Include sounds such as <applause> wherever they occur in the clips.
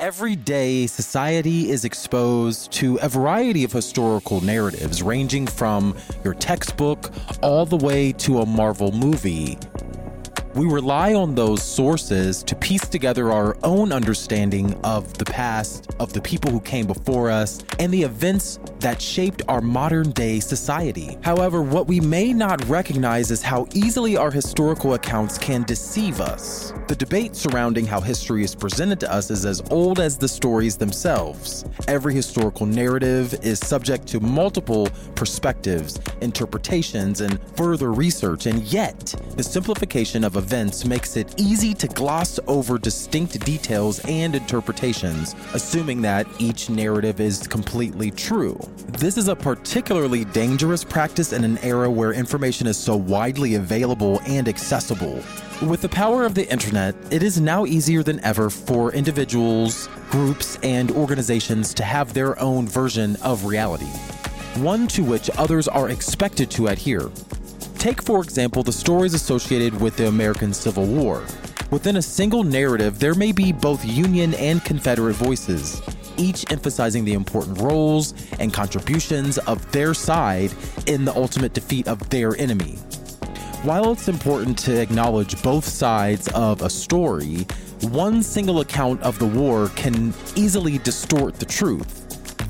Every day, society is exposed to a variety of historical narratives, ranging from your textbook all the way to a Marvel movie. We rely on those sources to piece together our own understanding of the past, of the people who came before us, and the events that shaped our modern day society. However, what we may not recognize is how easily our historical accounts can deceive us. The debate surrounding how history is presented to us is as old as the stories themselves. Every historical narrative is subject to multiple perspectives, interpretations, and further research, and yet, the simplification of events makes it easy to gloss over distinct details and interpretations, assuming that each narrative is completely true. This is a particularly dangerous practice in an era where information is so widely available and accessible. With the power of the internet, it is now easier than ever for individuals, groups, and organizations to have their own version of reality, one to which others are expected to adhere. Take, for example, the stories associated with the American Civil War. Within a single narrative, there may be both Union and Confederate voices, each emphasizing the important roles and contributions of their side in the ultimate defeat of their enemy. While it's important to acknowledge both sides of a story, one single account of the war can easily distort the truth.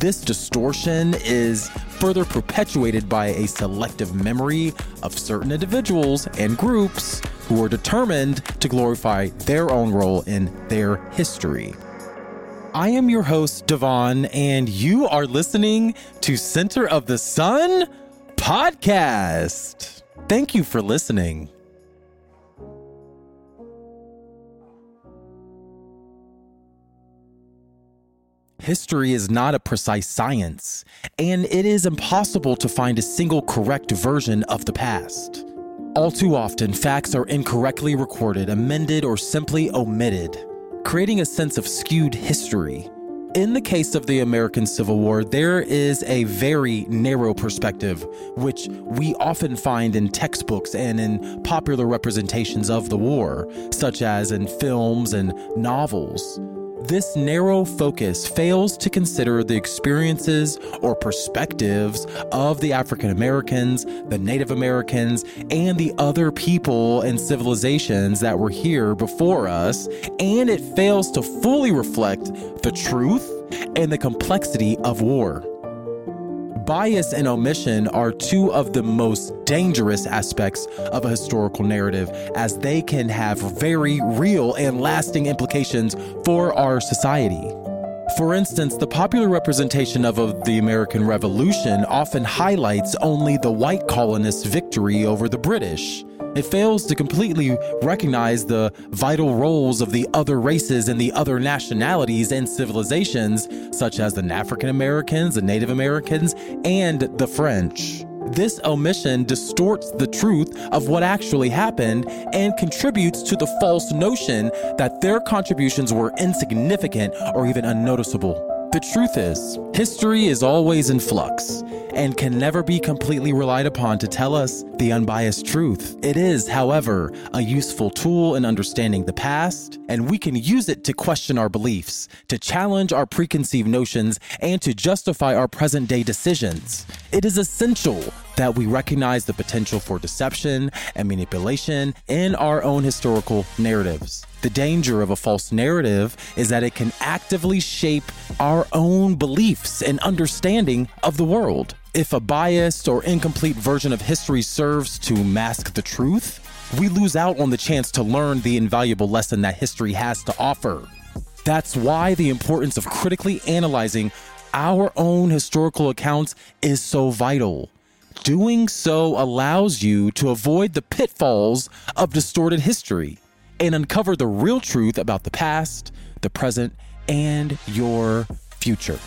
This distortion is further perpetuated by a selective memory of certain individuals and groups who are determined to glorify their own role in their history. I am your host, Devon, and you are listening to Center of the Sun podcast. Thank you for listening. History is not a precise science, and it is impossible to find a single correct version of the past. All too often, facts are incorrectly recorded, amended, or simply omitted, creating a sense of skewed history. In the case of the American Civil War, there is a very narrow perspective, which we often find in textbooks and in popular representations of the war, such as in films and novels. This narrow focus fails to consider the experiences or perspectives of the African Americans, the Native Americans, and the other people and civilizations that were here before us, and it fails to fully reflect the truth and the complexity of war. Bias and omission are two of the most dangerous aspects of a historical narrative, as they can have very real and lasting implications for our society. For instance, the popular representation of, of the American Revolution often highlights only the white colonists' victory over the British. It fails to completely recognize the vital roles of the other races and the other nationalities and civilizations, such as the African Americans, the Native Americans, and the French. This omission distorts the truth of what actually happened and contributes to the false notion that their contributions were insignificant or even unnoticeable. The truth is, history is always in flux and can never be completely relied upon to tell us the unbiased truth. It is, however, a useful tool in understanding the past, and we can use it to question our beliefs, to challenge our preconceived notions, and to justify our present day decisions. It is essential that we recognize the potential for deception and manipulation in our own historical narratives. The danger of a false narrative is that it can actively shape our own beliefs and understanding of the world. If a biased or incomplete version of history serves to mask the truth, we lose out on the chance to learn the invaluable lesson that history has to offer. That's why the importance of critically analyzing our own historical accounts is so vital. Doing so allows you to avoid the pitfalls of distorted history and uncover the real truth about the past, the present, and your future.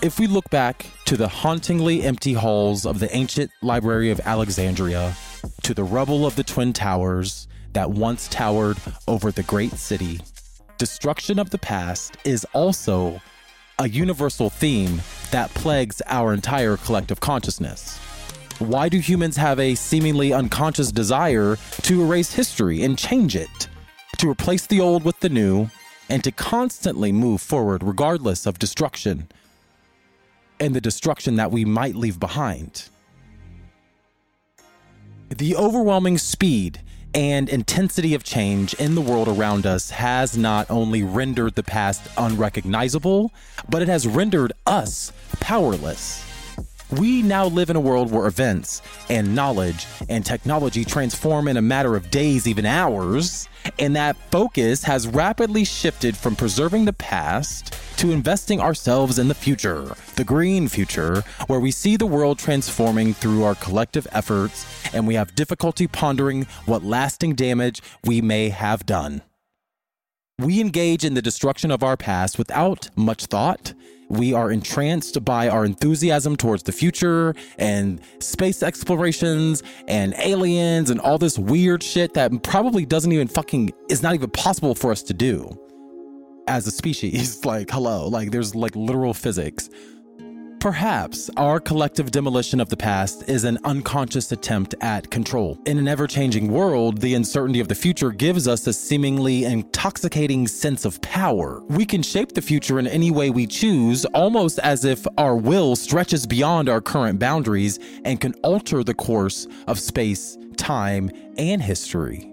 If we look back to the hauntingly empty halls of the ancient Library of Alexandria, to the rubble of the Twin Towers that once towered over the great city, destruction of the past is also a universal theme that plagues our entire collective consciousness. Why do humans have a seemingly unconscious desire to erase history and change it? To replace the old with the new, and to constantly move forward regardless of destruction and the destruction that we might leave behind. The overwhelming speed and intensity of change in the world around us has not only rendered the past unrecognizable, but it has rendered us powerless. We now live in a world where events and knowledge and technology transform in a matter of days, even hours, and that focus has rapidly shifted from preserving the past to investing ourselves in the future, the green future, where we see the world transforming through our collective efforts and we have difficulty pondering what lasting damage we may have done. We engage in the destruction of our past without much thought we are entranced by our enthusiasm towards the future and space explorations and aliens and all this weird shit that probably doesn't even fucking is not even possible for us to do as a species. <laughs> Like, hello, like there's like literal physics. Perhaps our collective demolition of the past is an unconscious attempt at control. In an ever changing world, the uncertainty of the future gives us a seemingly intoxicating sense of power. We can shape the future in any way we choose, almost as if our will stretches beyond our current boundaries and can alter the course of space, time, and history.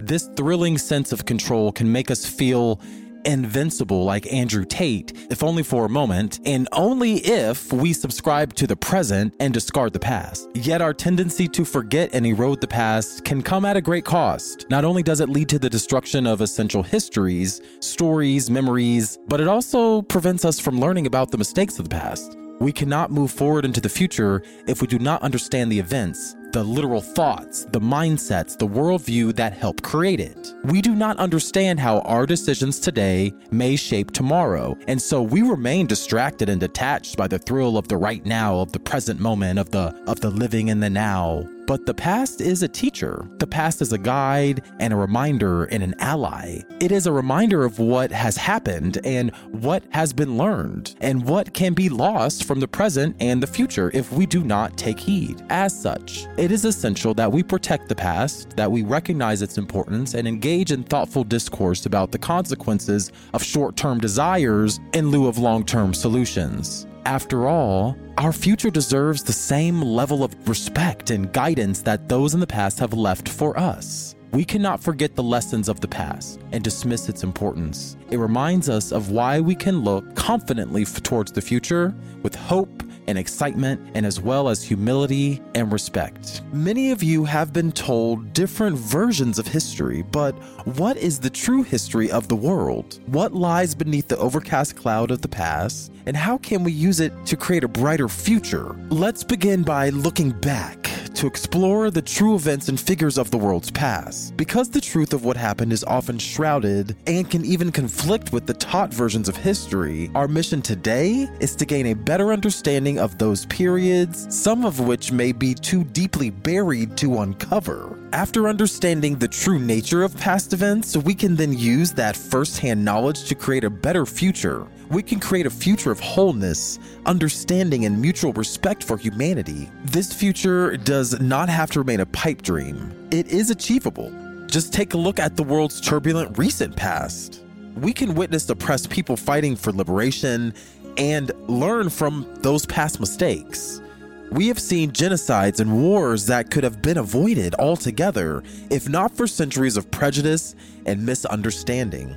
This thrilling sense of control can make us feel invincible like Andrew Tate, if only for a moment, and only if we subscribe to the present and discard the past. Yet our tendency to forget and erode the past can come at a great cost. Not only does it lead to the destruction of essential histories, stories, memories, but it also prevents us from learning about the mistakes of the past. We cannot move forward into the future if we do not understand the events, the literal thoughts, the mindsets, the worldview that help create it. We do not understand how our decisions today may shape tomorrow, and so we remain distracted and detached by the thrill of the right now, of the present moment, of the of the living in the now. But the past is a teacher. The past is a guide and a reminder and an ally. It is a reminder of what has happened and what has been learned and what can be lost from the present and the future if we do not take heed. As such, it is essential that we protect the past, that we recognize its importance, and engage in thoughtful discourse about the consequences of short term desires in lieu of long term solutions. After all, our future deserves the same level of respect and guidance that those in the past have left for us. We cannot forget the lessons of the past and dismiss its importance. It reminds us of why we can look confidently towards the future with hope and excitement, and as well as humility and respect. Many of you have been told different versions of history, but what is the true history of the world? What lies beneath the overcast cloud of the past, and how can we use it to create a brighter future? Let's begin by looking back to explore the true events and figures of the world's past. Because the truth of what happened is often shrouded and can even conflict with the taught versions of history, our mission today is to gain a better understanding of those periods, some of which may be too deeply buried to uncover. After understanding the true nature of past events, we can then use that firsthand knowledge to create a better future. We can create a future of wholeness, understanding, and mutual respect for humanity. This future does not have to remain a pipe dream, it is achievable. Just take a look at the world's turbulent recent past. We can witness oppressed people fighting for liberation and learn from those past mistakes. We have seen genocides and wars that could have been avoided altogether if not for centuries of prejudice and misunderstanding.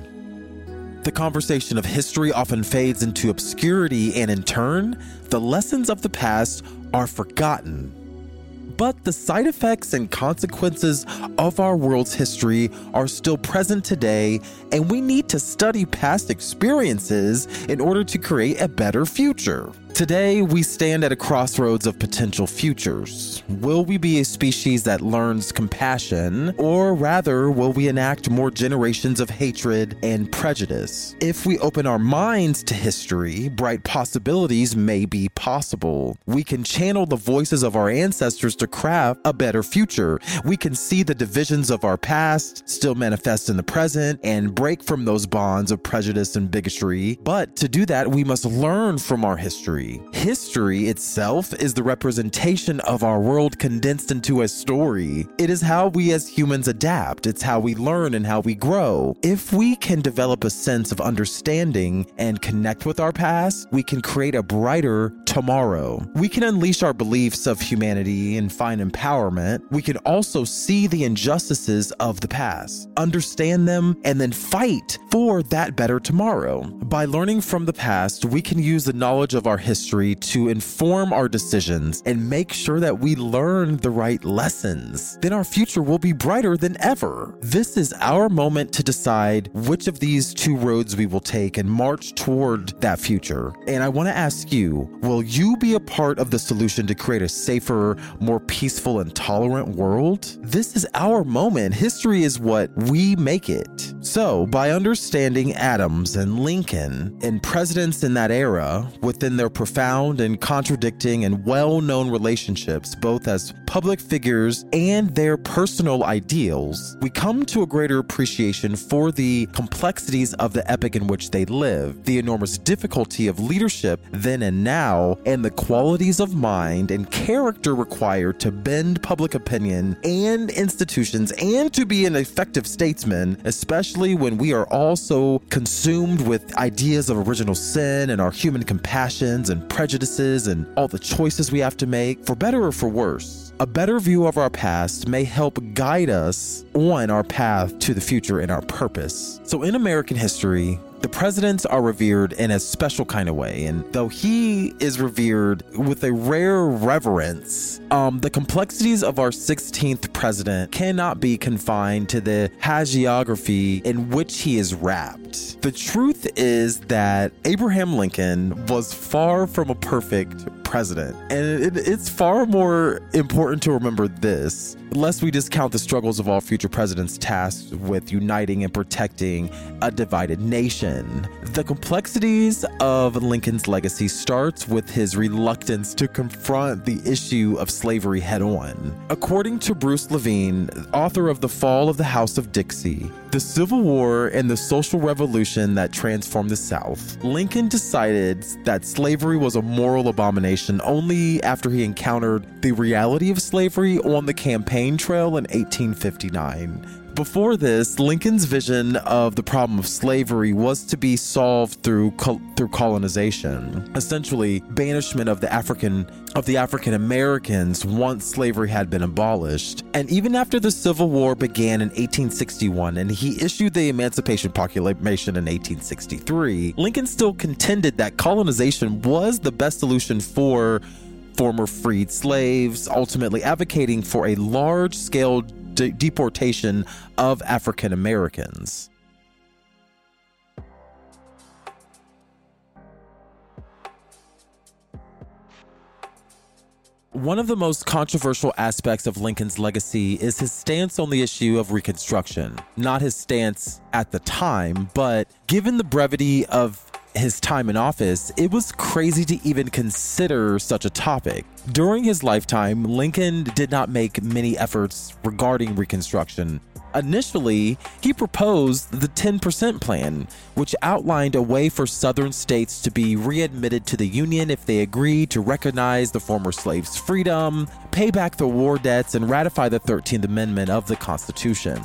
The conversation of history often fades into obscurity, and in turn, the lessons of the past are forgotten. But the side effects and consequences of our world's history are still present today, and we need to study past experiences in order to create a better future. Today, we stand at a crossroads of potential futures. Will we be a species that learns compassion, or rather, will we enact more generations of hatred and prejudice? If we open our minds to history, bright possibilities may be possible. We can channel the voices of our ancestors to craft a better future. We can see the divisions of our past still manifest in the present and break from those bonds of prejudice and bigotry. But to do that, we must learn from our history history. itself is the representation of our world condensed into a story. It is how we as humans adapt, it's how we learn and how we grow. If we can develop a sense of understanding and connect with our past, we can create a brighter tomorrow. We can unleash our beliefs of humanity and find empowerment. We can also see the injustices of the past, understand them, and then fight for that better tomorrow. By learning from the past, we can use the knowledge of our history history to inform our decisions and make sure that we learn the right lessons. Then our future will be brighter than ever. This is our moment to decide which of these two roads we will take and march toward that future. And I want to ask you will you be a part of the solution to create a safer, more peaceful, and tolerant world? This is our moment. History is what we make it. So, by understanding Adams and Lincoln and presidents in that era within their profound and contradicting and well known relationships, both as public figures and their personal ideals, we come to a greater appreciation for the complexities of the epoch in which they live, the enormous difficulty of leadership then and now, and the qualities of mind and character required to bend public opinion and institutions and to be an effective statesman, especially when we are also consumed with ideas of original sin and our human compassions and prejudices and all the choices we have to make, for better or for worse. A better view of our past may help guide us on our path to the future and our purpose. So, in American history, the presidents are revered in a special kind of way, and though he is revered with a rare reverence, um, the complexities of our 16th president cannot be confined to the hagiography in which he is wrapped. The truth is that Abraham Lincoln was far from a perfect president, and it, it's far more important to remember this lest we discount the struggles of all future presidents tasked with uniting and protecting a divided nation. The complexities of Lincoln's legacy starts with his reluctance to confront the issue of slavery head on. According to Bruce Levine, author of The Fall of the House of Dixie, the Civil War and the social revolution that transformed the South, Lincoln decided that slavery was a moral abomination only after he encountered the reality of slavery on the campaign trail in 1859. Before this, Lincoln's vision of the problem of slavery was to be solved through through colonization, essentially banishment of the African of the African Americans once slavery had been abolished. And even after the Civil War began in 1861 and he issued the Emancipation Proclamation in 1863, Lincoln still contended that colonization was the best solution for former freed slaves, ultimately advocating for a large scale de- deportation of African Americans. One of the most controversial aspects of Lincoln's legacy is his stance on the issue of Reconstruction. Not his stance at the time, but given the brevity of his time in office, it was crazy to even consider such a topic. During his lifetime, Lincoln did not make many efforts regarding Reconstruction. Initially, he proposed the 10% plan, which outlined a way for Southern states to be readmitted to the Union if they agreed to recognize the former slaves' freedom, pay back the war debts, and ratify the 13th Amendment of the Constitution.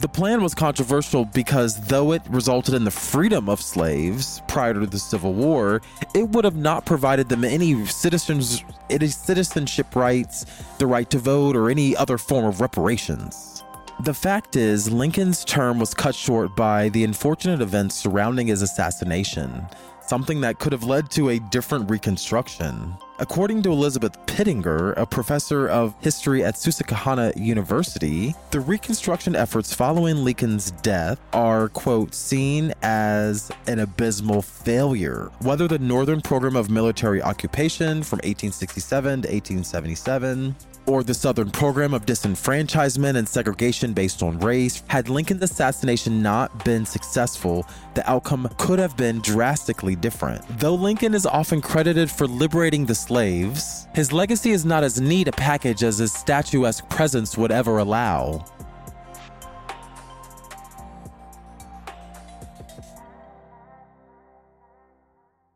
The plan was controversial because though it resulted in the freedom of slaves prior to the Civil War, it would have not provided them any citizens any citizenship rights, the right to vote, or any other form of reparations. The fact is, Lincoln's term was cut short by the unfortunate events surrounding his assassination, something that could have led to a different reconstruction. According to Elizabeth Pittenger, a professor of history at Susquehanna University, the reconstruction efforts following Lincoln's death are, quote, seen as an abysmal failure. Whether the Northern Program of Military Occupation from 1867 to 1877 or the Southern program of disenfranchisement and segregation based on race, had Lincoln's assassination not been successful, the outcome could have been drastically different. Though Lincoln is often credited for liberating the slaves, his legacy is not as neat a package as his statuesque presence would ever allow.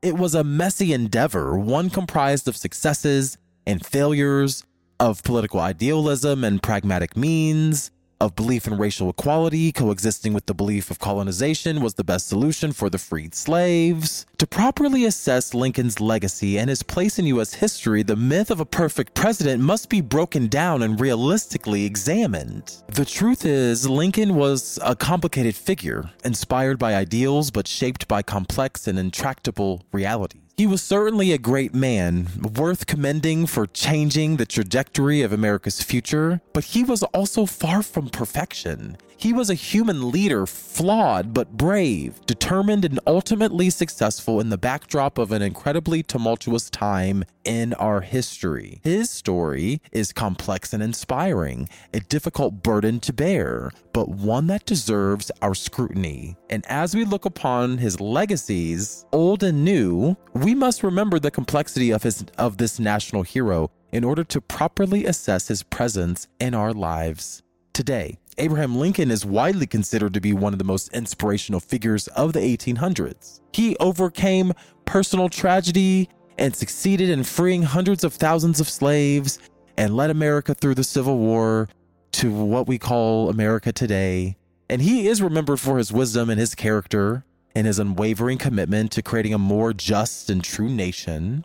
It was a messy endeavor, one comprised of successes and failures, of political idealism and pragmatic means, of belief in racial equality coexisting with the belief of colonization was the best solution for the freed slaves. To properly assess Lincoln's legacy and his place in U.S. history, the myth of a perfect president must be broken down and realistically examined. The truth is, Lincoln was a complicated figure, inspired by ideals but shaped by complex and intractable realities. He was certainly a great man, worth commending for changing the trajectory of America's future, but he was also far from perfection. He was a human leader, flawed but brave, determined and ultimately successful in the backdrop of an incredibly tumultuous time in our history. His story is complex and inspiring, a difficult burden to bear, but one that deserves our scrutiny. And as we look upon his legacies, old and new, we must remember the complexity of his of this national hero in order to properly assess his presence in our lives today. Abraham Lincoln is widely considered to be one of the most inspirational figures of the 1800s. He overcame personal tragedy and succeeded in freeing hundreds of thousands of slaves and led America through the Civil War to what we call America today. And he is remembered for his wisdom and his character and his unwavering commitment to creating a more just and true nation.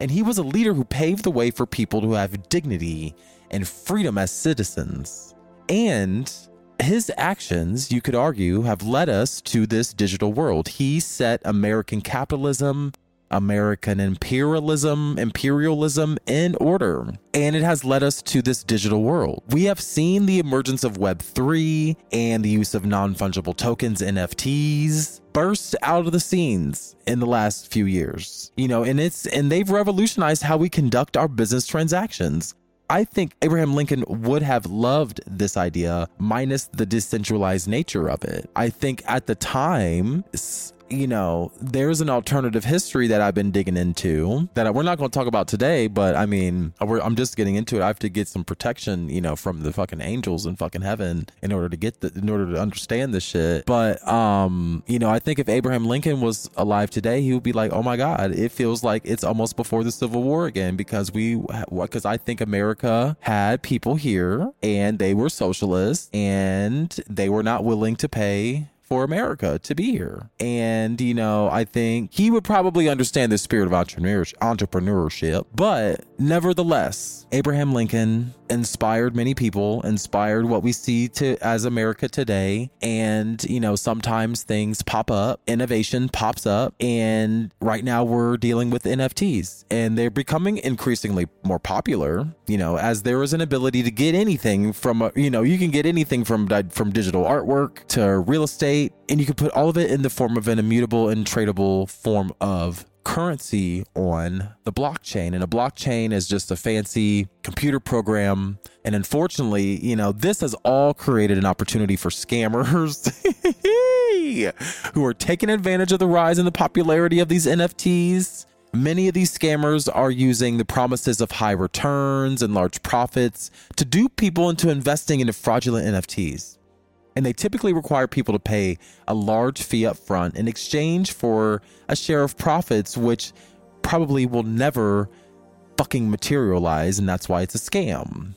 And he was a leader who paved the way for people to have dignity and freedom as citizens. And his actions, you could argue, have led us to this digital world. He set American capitalism, American imperialism, imperialism in order, and it has led us to this digital world. We have seen the emergence of Web3 and the use of non fungible tokens, NFTs, burst out of the scenes in the last few years. You know, and it's and they've revolutionized how we conduct our business transactions. I think Abraham Lincoln would have loved this idea, minus the decentralized nature of it. I think at the time, you know, there's an alternative history that I've been digging into that we're not going to talk about today, but I mean, I'm just getting into it. I have to get some protection, you know, from the fucking angels in fucking heaven in order to get the, in order to understand this shit. But, um, you know, I think if Abraham Lincoln was alive today, he would be like, oh my God, it feels like it's almost before the Civil War again because we, because I think America had people here and they were socialists and they were not willing to pay for America to be here. And, you know, I think he would probably understand the spirit of entrepreneurship. But nevertheless, Abraham Lincoln inspired many people, inspired what we see to as America today. And, you know, sometimes things pop up, innovation pops up. And right now we're dealing with NFTs and they're becoming increasingly more popular, you know, as there is an ability to get anything from, you know, you can get anything from, from digital artwork to real estate and you can put all of it in the form of an immutable and tradable form of currency on the blockchain. And a blockchain is just a fancy computer program. And unfortunately, you know, this has all created an opportunity for scammers <laughs> who are taking advantage of the rise in the popularity of these NFTs. Many of these scammers are using the promises of high returns and large profits to dupe people into investing into fraudulent NFTs. And they typically require people to pay a large fee up front in exchange for a share of profits, which probably will never fucking materialize. And that's why it's a scam.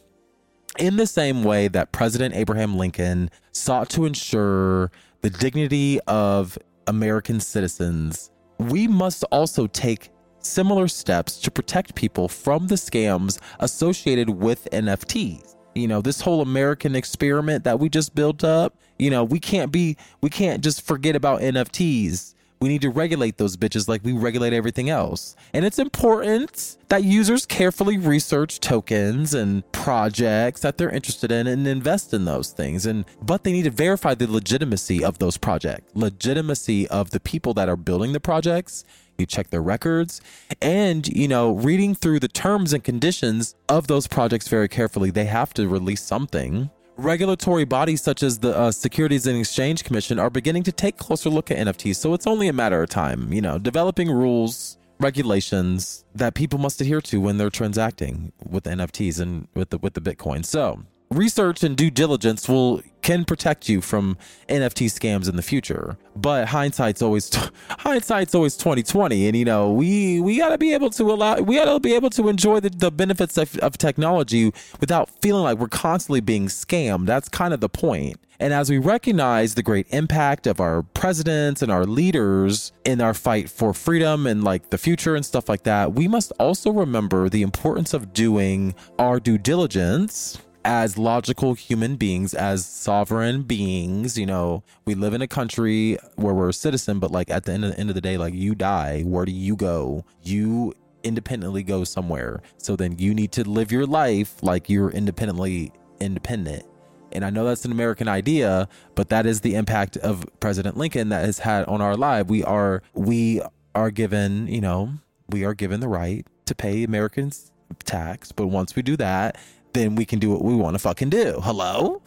In the same way that President Abraham Lincoln sought to ensure the dignity of American citizens, we must also take similar steps to protect people from the scams associated with NFTs. You know, this whole American experiment that we just built up, you know, we can't be, we can't just forget about NFTs. We need to regulate those bitches like we regulate everything else. And it's important that users carefully research tokens and projects that they're interested in and invest in those things. And but they need to verify the legitimacy of those projects, legitimacy of the people that are building the projects you check their records and you know reading through the terms and conditions of those projects very carefully they have to release something regulatory bodies such as the uh, securities and exchange commission are beginning to take closer look at nfts so it's only a matter of time you know developing rules regulations that people must adhere to when they're transacting with nfts and with the with the bitcoin. So research and due diligence will can protect you from NFT scams in the future. But hindsight's always <laughs> hindsight's always 2020 and you know, we we got to be able to allow we got to be able to enjoy the, the benefits of, of technology without feeling like we're constantly being scammed. That's kind of the point. And as we recognize the great impact of our presidents and our leaders in our fight for freedom and like the future and stuff like that, we must also remember the importance of doing our due diligence as logical human beings, as sovereign beings, you know, we live in a country where we're a citizen, but like at the end of the end of the day, like you die, where do you go? You independently go somewhere. So then you need to live your life like you're independently independent. And I know that's an American idea, but that is the impact of President Lincoln that has had on our life. We are we are given, you know, we are given the right to pay Americans tax, but once we do that, then we can do what we want to fucking do. Hello?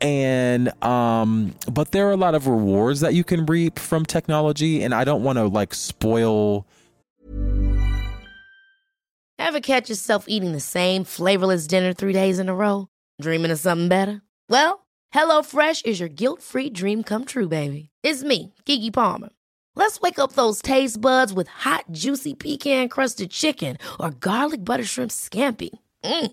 And um but there are a lot of rewards that you can reap from technology and I don't want to like spoil Ever catch yourself eating the same flavorless dinner 3 days in a row, dreaming of something better? Well, HelloFresh is your guilt-free dream come true, baby. It's me, Keke Palmer. Let's wake up those taste buds with hot, juicy pecan-crusted chicken or garlic butter shrimp scampi. Mm.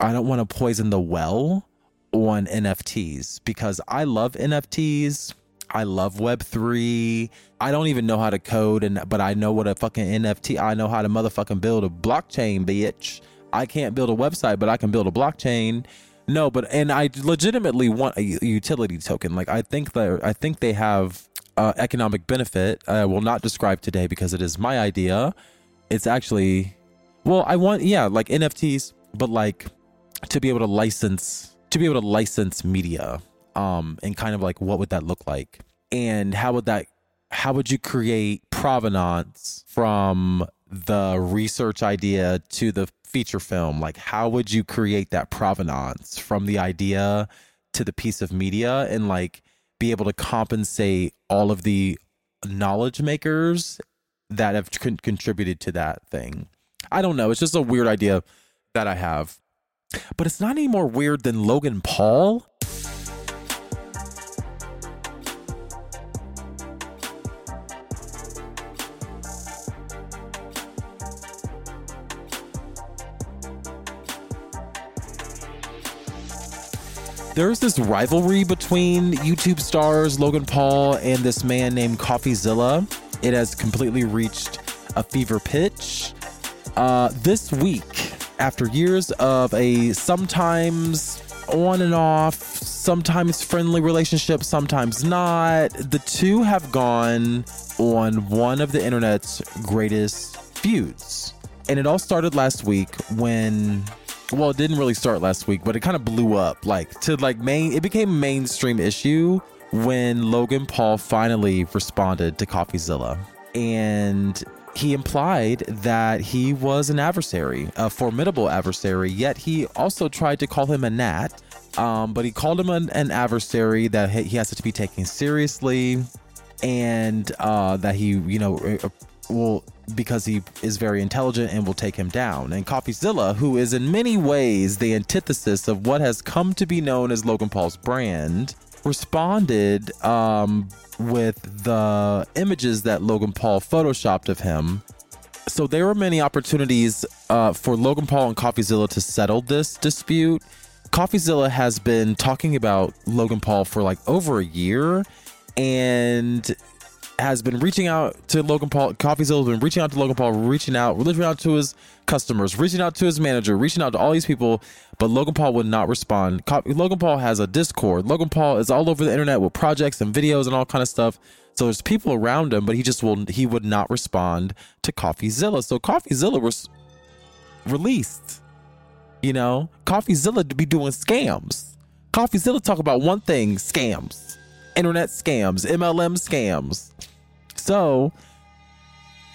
I don't want to poison the well on NFTs because I love NFTs. I love Web3. I don't even know how to code, and but I know what a fucking NFT. I know how to motherfucking build a blockchain, bitch. I can't build a website, but I can build a blockchain. No, but and I legitimately want a utility token. Like I think that I think they have uh, economic benefit. I will not describe today because it is my idea. It's actually, well, I want yeah, like NFTs, but like to be able to license to be able to license media, um, and kind of like what would that look like, and how would that how would you create provenance from the research idea to the feature film? Like how would you create that provenance from the idea to the piece of media and like be able to compensate all of the knowledge makers that have con- contributed to that thing? I don't know. It's just a weird idea that i have but it's not any more weird than logan paul there's this rivalry between YouTube stars Logan Paul and this man named CoffeeZilla. It has completely reached a fever pitch. Uh, this week, after years of a sometimes on and off, sometimes friendly relationship, sometimes not, the two have gone on one of the internet's greatest feuds. And it all started last week when well, it didn't really start last week, but it kind of blew up like to like main it became mainstream issue when Logan Paul finally responded to CoffeeZilla. And he implied that he was an adversary, a formidable adversary, yet he also tried to call him a gnat. Um, but he called him an, an adversary that he has to be taken seriously and uh, that he, you know, uh, will because he is very intelligent and will take him down. And CoffeeZilla, who is in many ways the antithesis of what has come to be known as Logan Paul's brand, responded um, with the images that Logan Paul photoshopped of him. So there were many opportunities uh, for Logan Paul and CoffeeZilla to settle this dispute. CoffeeZilla has been talking about Logan Paul for like over a year, and has been reaching out to Logan Paul. CoffeeZilla has been reaching out to Logan Paul, reaching out, reaching out to his customers, reaching out to his manager, reaching out to all these people, but Logan Paul would not respond. Logan Paul has a Discord. Logan Paul is all over the internet with projects and videos and all kind of stuff. So there's people around him, but he just will he would not respond to CoffeeZilla. So CoffeeZilla was released. You know, CoffeeZilla to be doing scams. CoffeeZilla talk about one thing: scams internet scams, MLM scams. So,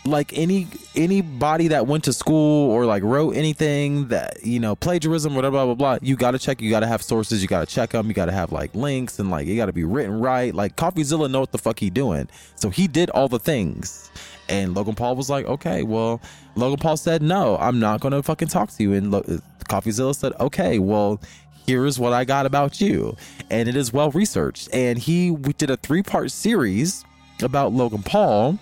like any anybody that went to school or like wrote anything that you know plagiarism whatever blah blah blah you got to check you got to have sources you got to check them you got to have like links and like it got to be written right. Like coffeezilla know what the fuck he doing. So he did all the things. And logan paul was like okay well logan paul said no i'm not gonna fucking talk to you. And Lo- uh, coffeezilla said okay well here's what I got about you. And it is well researched. And he did a three part series about Logan Paul.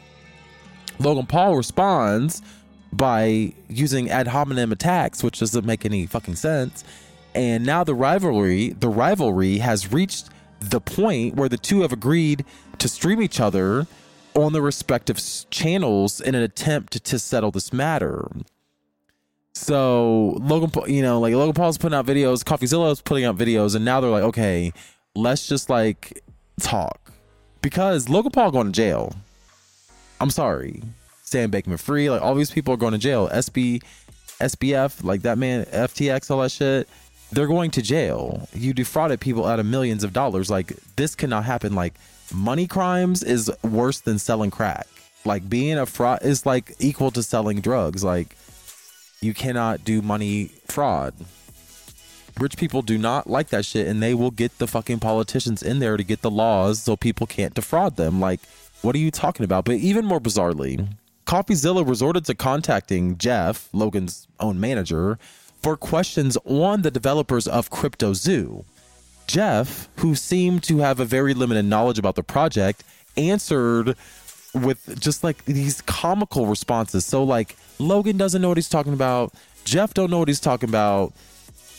Logan Paul responds by using ad hominem attacks, which doesn't make any fucking sense. And now the rivalry, the rivalry has reached the point where the two have agreed to stream each other on the respective channels in an attempt to settle this matter. So Logan, you know, like Logan Paul's putting out videos, CoffeeZilla is putting out videos, and now they're like, okay, let's just like talk because Logan Paul going to jail. I'm sorry, Sam Bankman-Fried, like all these people are going to jail. SB, SBF, like that man, FTX, all that shit. They're going to jail. You defrauded people out of millions of dollars. Like this cannot happen. Like money crimes is worse than selling crack. Like being a fraud is like equal to selling drugs. Like you cannot do money fraud. Rich people do not like that shit, and they will get the fucking politicians in there to get the laws so people can't defraud them. Like, what are you talking about? But even more bizarrely, CoffeeZilla resorted to contacting Jeff, Logan's own manager, for questions on the developers of CryptoZoo. Jeff, who seemed to have a very limited knowledge about the project, answered with just like these comical responses. So like Logan doesn't know what he's talking about. Jeff don't know what he's talking about.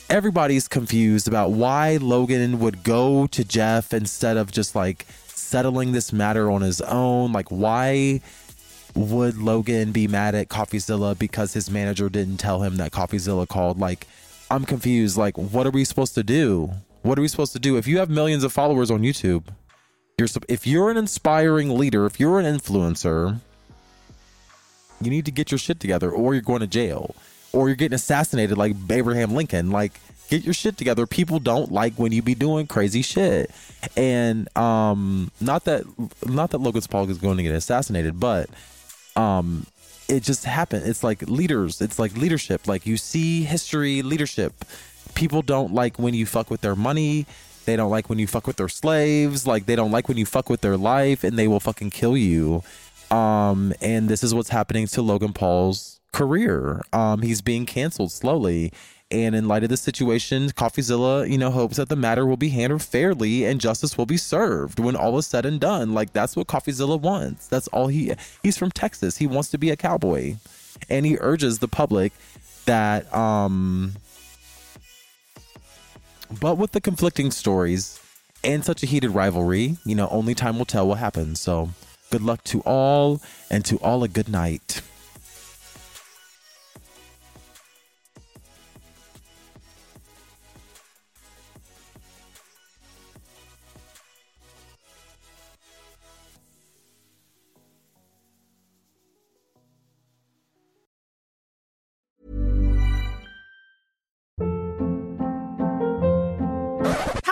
Everybody's confused about why Logan would go to Jeff instead of just like settling this matter on his own. Like, why would Logan be mad at CoffeeZilla because his manager didn't tell him that CoffeeZilla called? Like, I'm confused. Like, what are we supposed to do? What are we supposed to do? If you have millions of followers on YouTube, you're if you're an inspiring leader, if you're an influencer, you need to get your shit together, or you're going to jail, or you're getting assassinated like Abraham Lincoln. Like, get your shit together. People don't like when you be doing crazy shit, and um, not that not that Logan Paul is going to get assassinated, but um, it just happened. It's like leaders. It's like leadership. Like you see history, leadership. People don't like when you fuck with their money. They don't like when you fuck with their slaves. Like they don't like when you fuck with their life, and they will fucking kill you. Um, and this is what's happening to Logan Paul's career. Um, he's being canceled slowly. And in light of this situation, CoffeeZilla, you know, hopes that the matter will be handled fairly and justice will be served when all is said and done. Like that's what CoffeeZilla wants. That's all he. He's from Texas. He wants to be a cowboy, and he urges the public that. um But with the conflicting stories and such a heated rivalry, you know, only time will tell what happens. So, good luck to all, and to all a good night.